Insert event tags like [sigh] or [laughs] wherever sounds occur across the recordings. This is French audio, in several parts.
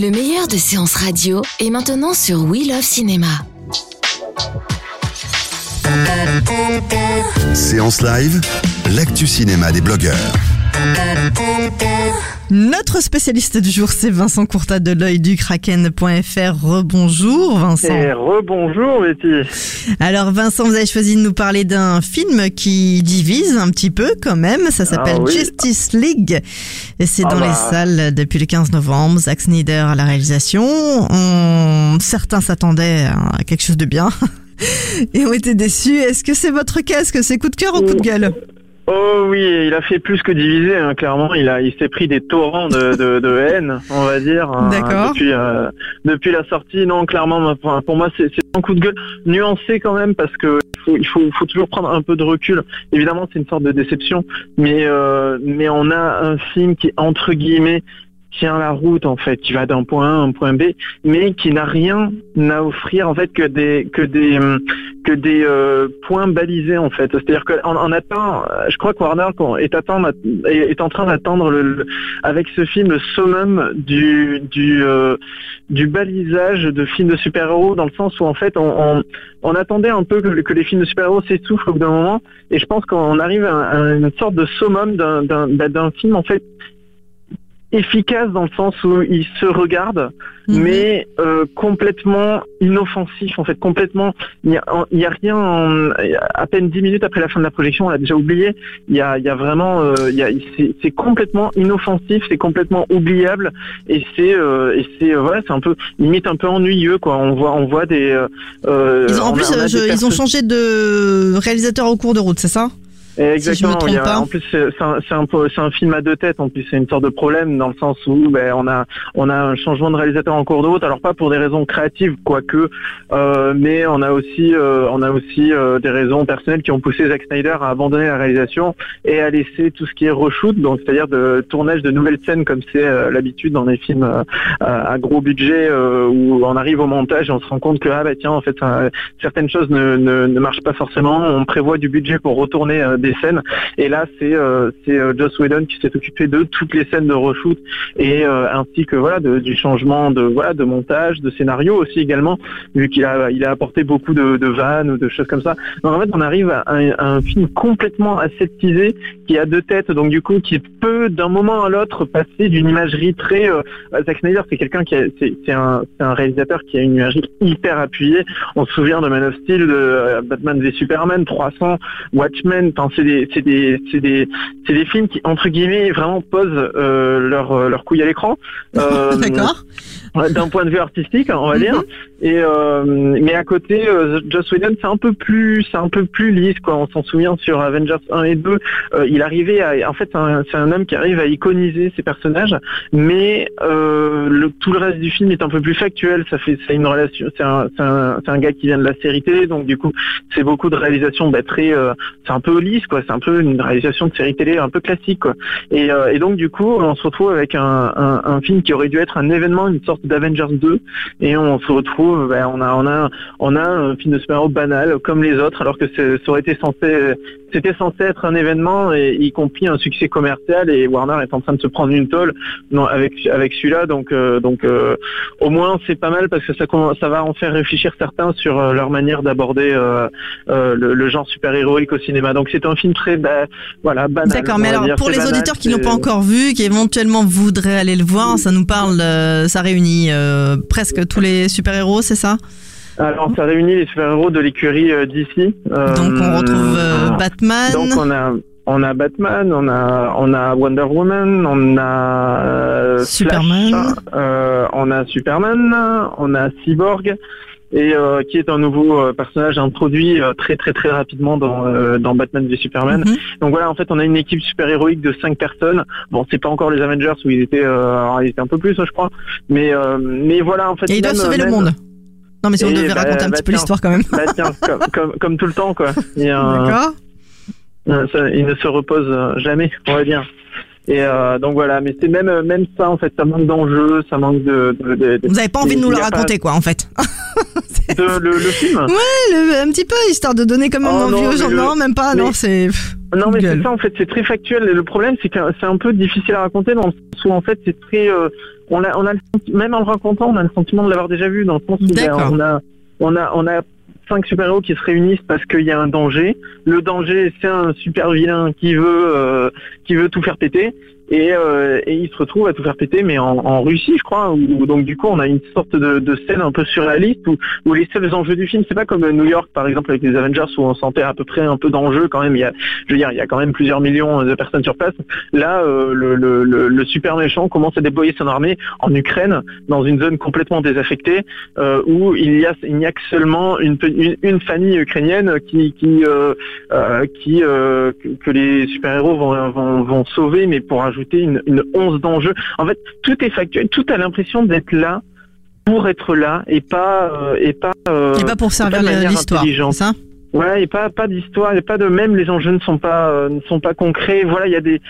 Le meilleur de séances radio est maintenant sur We Love Cinéma. Séance live, l'actu cinéma des blogueurs. Notre spécialiste du jour, c'est Vincent Courtat de l'œil du kraken.fr. Rebonjour Vincent. Et rebonjour Betty. Alors Vincent, vous avez choisi de nous parler d'un film qui divise un petit peu quand même. Ça s'appelle Ah oui. Justice League. Et c'est Ah dans les bah. salles depuis le 15 novembre. Zack Snyder à la réalisation. On- Certains s'attendaient à quelque chose de bien. [laughs] Et ont été déçus. Est-ce que c'est votre cas? Est-ce que c'est coup de cœur ou coup de gueule? Oh oui, il a fait plus que diviser, hein, clairement. Il a, il s'est pris des torrents de, de, de haine, on va dire. hein, D'accord. Depuis, euh, depuis la sortie, non, clairement, pour moi, c'est un coup de gueule nuancé quand même parce que il faut, il faut, faut toujours prendre un peu de recul. Évidemment, c'est une sorte de déception, mais, euh, mais on a un film qui entre guillemets tient la route en fait, qui va d'un point A à un point B, mais qui n'a rien à offrir en fait que des que des hum, que des euh, points balisés en fait. C'est-à-dire qu'on euh, je crois que Warner est atteint est, en train d'atteindre le, avec ce film le summum du du euh, du balisage de films de super-héros dans le sens où en fait on, on, attendait un peu que, les films de super-héros s'essoufflent au bout d'un moment et je pense qu'on arrive à, à une sorte de summum d'un film en fait efficace dans le sens où il se regarde Mhm. mais euh, complètement inoffensif en fait complètement il y a, y a rien en- à peine dix minutes après la fin de la projection on l'a déjà oublié il y a, il y a vraiment euh, c'est, complètement inoffensif c'est complètement oubliable et c'est euh, et c'est euh, voilà c'est un peu limite un peu ennuyeux quoi on voit on voit des Ils ont, en on a- plus, on des ils ont changé de réalisateur au cours de route, c'est ça? Exactement. trompe il y a- pas. En plus, c'est un, film à deux têtes. En plus, c'est une sorte de problème dans le sens où ben, on a on a un changement de réalisateur en cours de route. Alors pas pour des raisons créatives, quoique, euh, mais on a aussi euh, on a aussi euh, des raisons personnelles qui ont poussé Zack Snyder à abandonner la réalisation et à laisser tout ce qui est reshoot, donc c'est-à-dire de tournage de nouvelles scènes comme c'est l'habitude dans les films à gros budget où on arrive au montage et on se rend compte que ah bah tiens en fait certaines choses ne, ne, ne marchent pas forcément. On prévoit du budget pour retourner euh, scènes et là c'est euh, c'est euh, Joss Whedon qui s'est occupé de toutes les scènes de reshoot et euh, ainsi que voilà de- du changement de voilà de montage, de scénario aussi également vu qu'il a il a apporté beaucoup de, vannes ou de choses comme ça. Donc en fait on arrive à un, film complètement aseptisé qui a deux têtes donc du coup qui peut d'un moment à l'autre passer d'une imagerie très euh, Zack Snyder c'est quelqu'un qui c'est un un réalisateur qui a une imagerie hyper appuyée. On se souvient de Man of Steel, de Batman v Superman, 300, Watchmen. C'est des c'est des c'est des c'est des films qui entre guillemets vraiment posent euh, leur leur couille à l'écran. [laughs] Euh, D'accord. D'un point de vue artistique, on va Mhm. dire. Et euh, mais à côté, euh, Joss Whedon, c'est un peu plus, c'est un peu plus lisse, quoi. On s'en souvient sur Avengers 1 et 2, euh, il arrivait à, en fait, c'est un, homme qui arrive à iconiser ses personnages, mais euh, le, tout le reste du film est un peu plus factuel. Ça fait, c'est une relation, c'est un, c'est un, un gars qui vient de la série télé, donc du coup, c'est beaucoup de réalisations bah, très, euh, c'est un peu lisse, quoi. C'est un peu une réalisation de série télé un peu classique, quoi. Et, euh, et donc du coup, on se retrouve avec un, un, un film qui aurait dû être un événement, une sorte d'Avengers 2, et on se retrouve, ben, on a, on a, on a un film de super-héros banal comme les autres, alors que ça aurait été censé, c'était censé être un événement et y compris un succès commercial. Et Warner est en train de se prendre une tôle non, avec avec celui-là, donc euh, donc euh, au moins c'est pas mal parce que ça ça va en faire réfléchir certains sur euh, leur manière d'aborder euh, le, le genre super-héroïque au cinéma. Donc c'est un film très, ben, voilà, banal. D'accord, mais alors dire. pour les banal, auditeurs qui l'ont c'est- pas encore vu, qui éventuellement voudraient aller le voir, ça nous parle, ça réunit presque tous les super-héros, c'est ça? Alors, ça réunit les super-héros de l'écurie euh, DC. Euh, Donc on retrouve euh. Batman. Donc on a on a Batman, on a on a Wonder Woman, on a euh, Superman. Flash, on a Superman, on a Cyborg, et euh, qui est un nouveau euh, personnage introduit euh, très très très rapidement dans dans Batman v Superman. Mhm. Donc voilà, en fait, on a une équipe super héroïque de cinq personnes. Bon, c'est pas encore les Avengers où ils étaient, euh, alors, ils étaient un peu plus, je crois. Mais euh, mais voilà, en fait. Et ils doivent sauver le monde. Non, mais si on Et devait bah, raconter un bah, petit peu l'histoire quand même. Bah, tiens, [laughs] comme, comme comme tout le temps, quoi. Un- D'accord. euh, il ne se repose euh, jamais, on va dire. Et euh, donc voilà, mais c'est même même ça en fait, ça manque d'enjeu, ça manque de. de, de- de- Vous avez pas envie de nous le pas- raconter, quoi, en fait. [laughs] le, le film. Le- un petit peu, histoire de donner même Oh envie non, aux gens. le- Non, même pas, mais- non, c'est. Non mais c'est ça en fait, c'est très factuel. Et le problème c'est que c'est un peu difficile à raconter dans le sens où en fait c'est très, euh, on a, on a le même en le racontant, on a le sentiment de l'avoir déjà vu dans le sens où ben, on a, on a, on a cinq super-héros qui se réunissent parce qu'il y a un danger. Le danger c'est un super vilain qui veut, euh, qui veut tout faire péter. Et, euh, et il se retrouve à tout faire péter, mais en, Russie, je crois. Où, donc du coup, on a une sorte de, scène un peu surréaliste où, où les seuls enjeux du film, c'est pas comme New York, par exemple, avec les Avengers, où on sentait à peu près un peu d'enjeu quand même. Il y a, je veux dire, il y a quand même plusieurs millions de personnes sur place. Là, euh, le, super méchant commence à déployer son armée en Ukraine, dans une zone complètement désaffectée, euh, où il y a, il n'y a que seulement une, famille ukrainienne que, les super-héros vont, vont, vont sauver, mais pour ajouter une, une once d'enjeu. En fait, tout est factuel, tout a l'impression d'être là pour être là et pas euh, et pas euh, Et pas pour servir l'histoire, ça? Ouais, et pas pas d'histoire, et pas de même les enjeux ne sont pas euh, ne sont pas concrets. Voilà, il y a des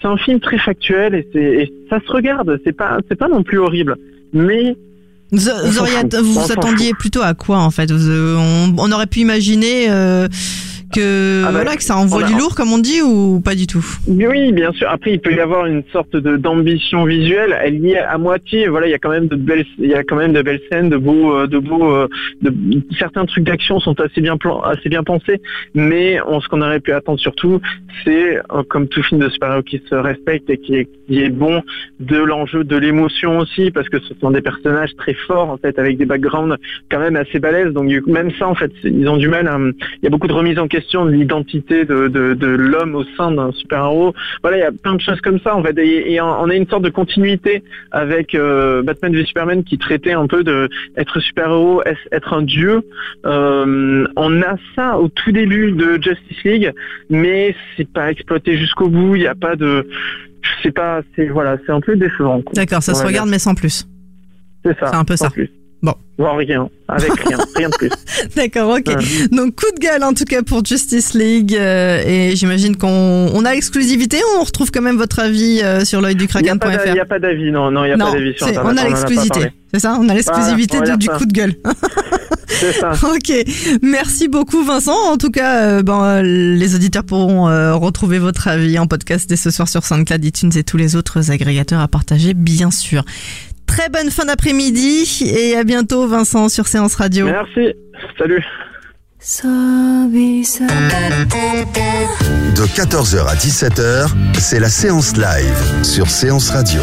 c'est un film très factuel et c'est et ça se regarde, c'est pas c'est pas non plus horrible. Mais Vous, vous vous attendiez plutôt à quoi en fait? Vous, on, on aurait pu imaginer que Ah bah, voilà que ça envoie du lourd comme on dit ou pas du tout? Oui, bien sûr. Après, il peut y avoir une sorte de d'ambition visuelle. Elle y est à moitié. Voilà, il y a quand même de belles, il y a quand même de belles scènes, de beaux, euh, de beaux, euh, de, certains trucs d'action sont assez bien plan, assez bien pensés. Mais on, ce qu'on aurait pu attendre surtout, c'est euh, comme tout film de super-héros qui se respecte et qui est, qui est bon, de l'enjeu, de l'émotion aussi, parce que ce sont des personnages très forts en fait, avec des backgrounds quand même assez balèzes. Donc même ça, en fait, ils ont du mal. À, il y a beaucoup de remises en question de l'identité de, de, de l'homme au sein d'un super-héros. Voilà, il y a plein de choses comme ça en fait. Et, et on a une sorte de continuité avec euh, Batman v Superman qui traitait un peu de être super-héros, être un dieu. Euh, on a ça au tout début de Justice League, mais c'est pas exploité jusqu'au bout. Il n'y a pas de, c'est pas, c'est voilà, c'est un peu décevant. D'accord, ça se regarde mais sans plus. C'est ça. C'est un peu ça. Plus. Bon. Voire rien, avec rien, [laughs] rien de plus. D'accord, ok. Ouais. Donc coup de gueule en tout cas pour Justice League euh, et j'imagine qu'on on a l'exclusivité. On retrouve quand même votre avis euh, sur l'œil du Il n'y a pas kraken.fr. d'avis, non, non, il n'y a Non, pas d'avis sur Internet. on a l'exclusivité. C'est ça, on a l'exclusivité Voilà, du coup de gueule. [laughs] C'est ça. Ok, merci beaucoup Vincent. En tout cas, euh, ben, les auditeurs pourront retrouver votre avis en podcast dès ce soir sur SoundCloud, iTunes et tous les autres agrégateurs à partager, bien sûr. Très bonne fin d'après-midi et à bientôt Vincent sur Séance Radio. Merci. Salut. De 14h à 17h, c'est la séance live sur Séance Radio.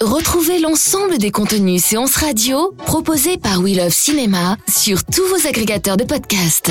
Retrouvez l'ensemble des contenus séances radio proposés par We Love Cinéma sur tous vos agrégateurs de podcasts.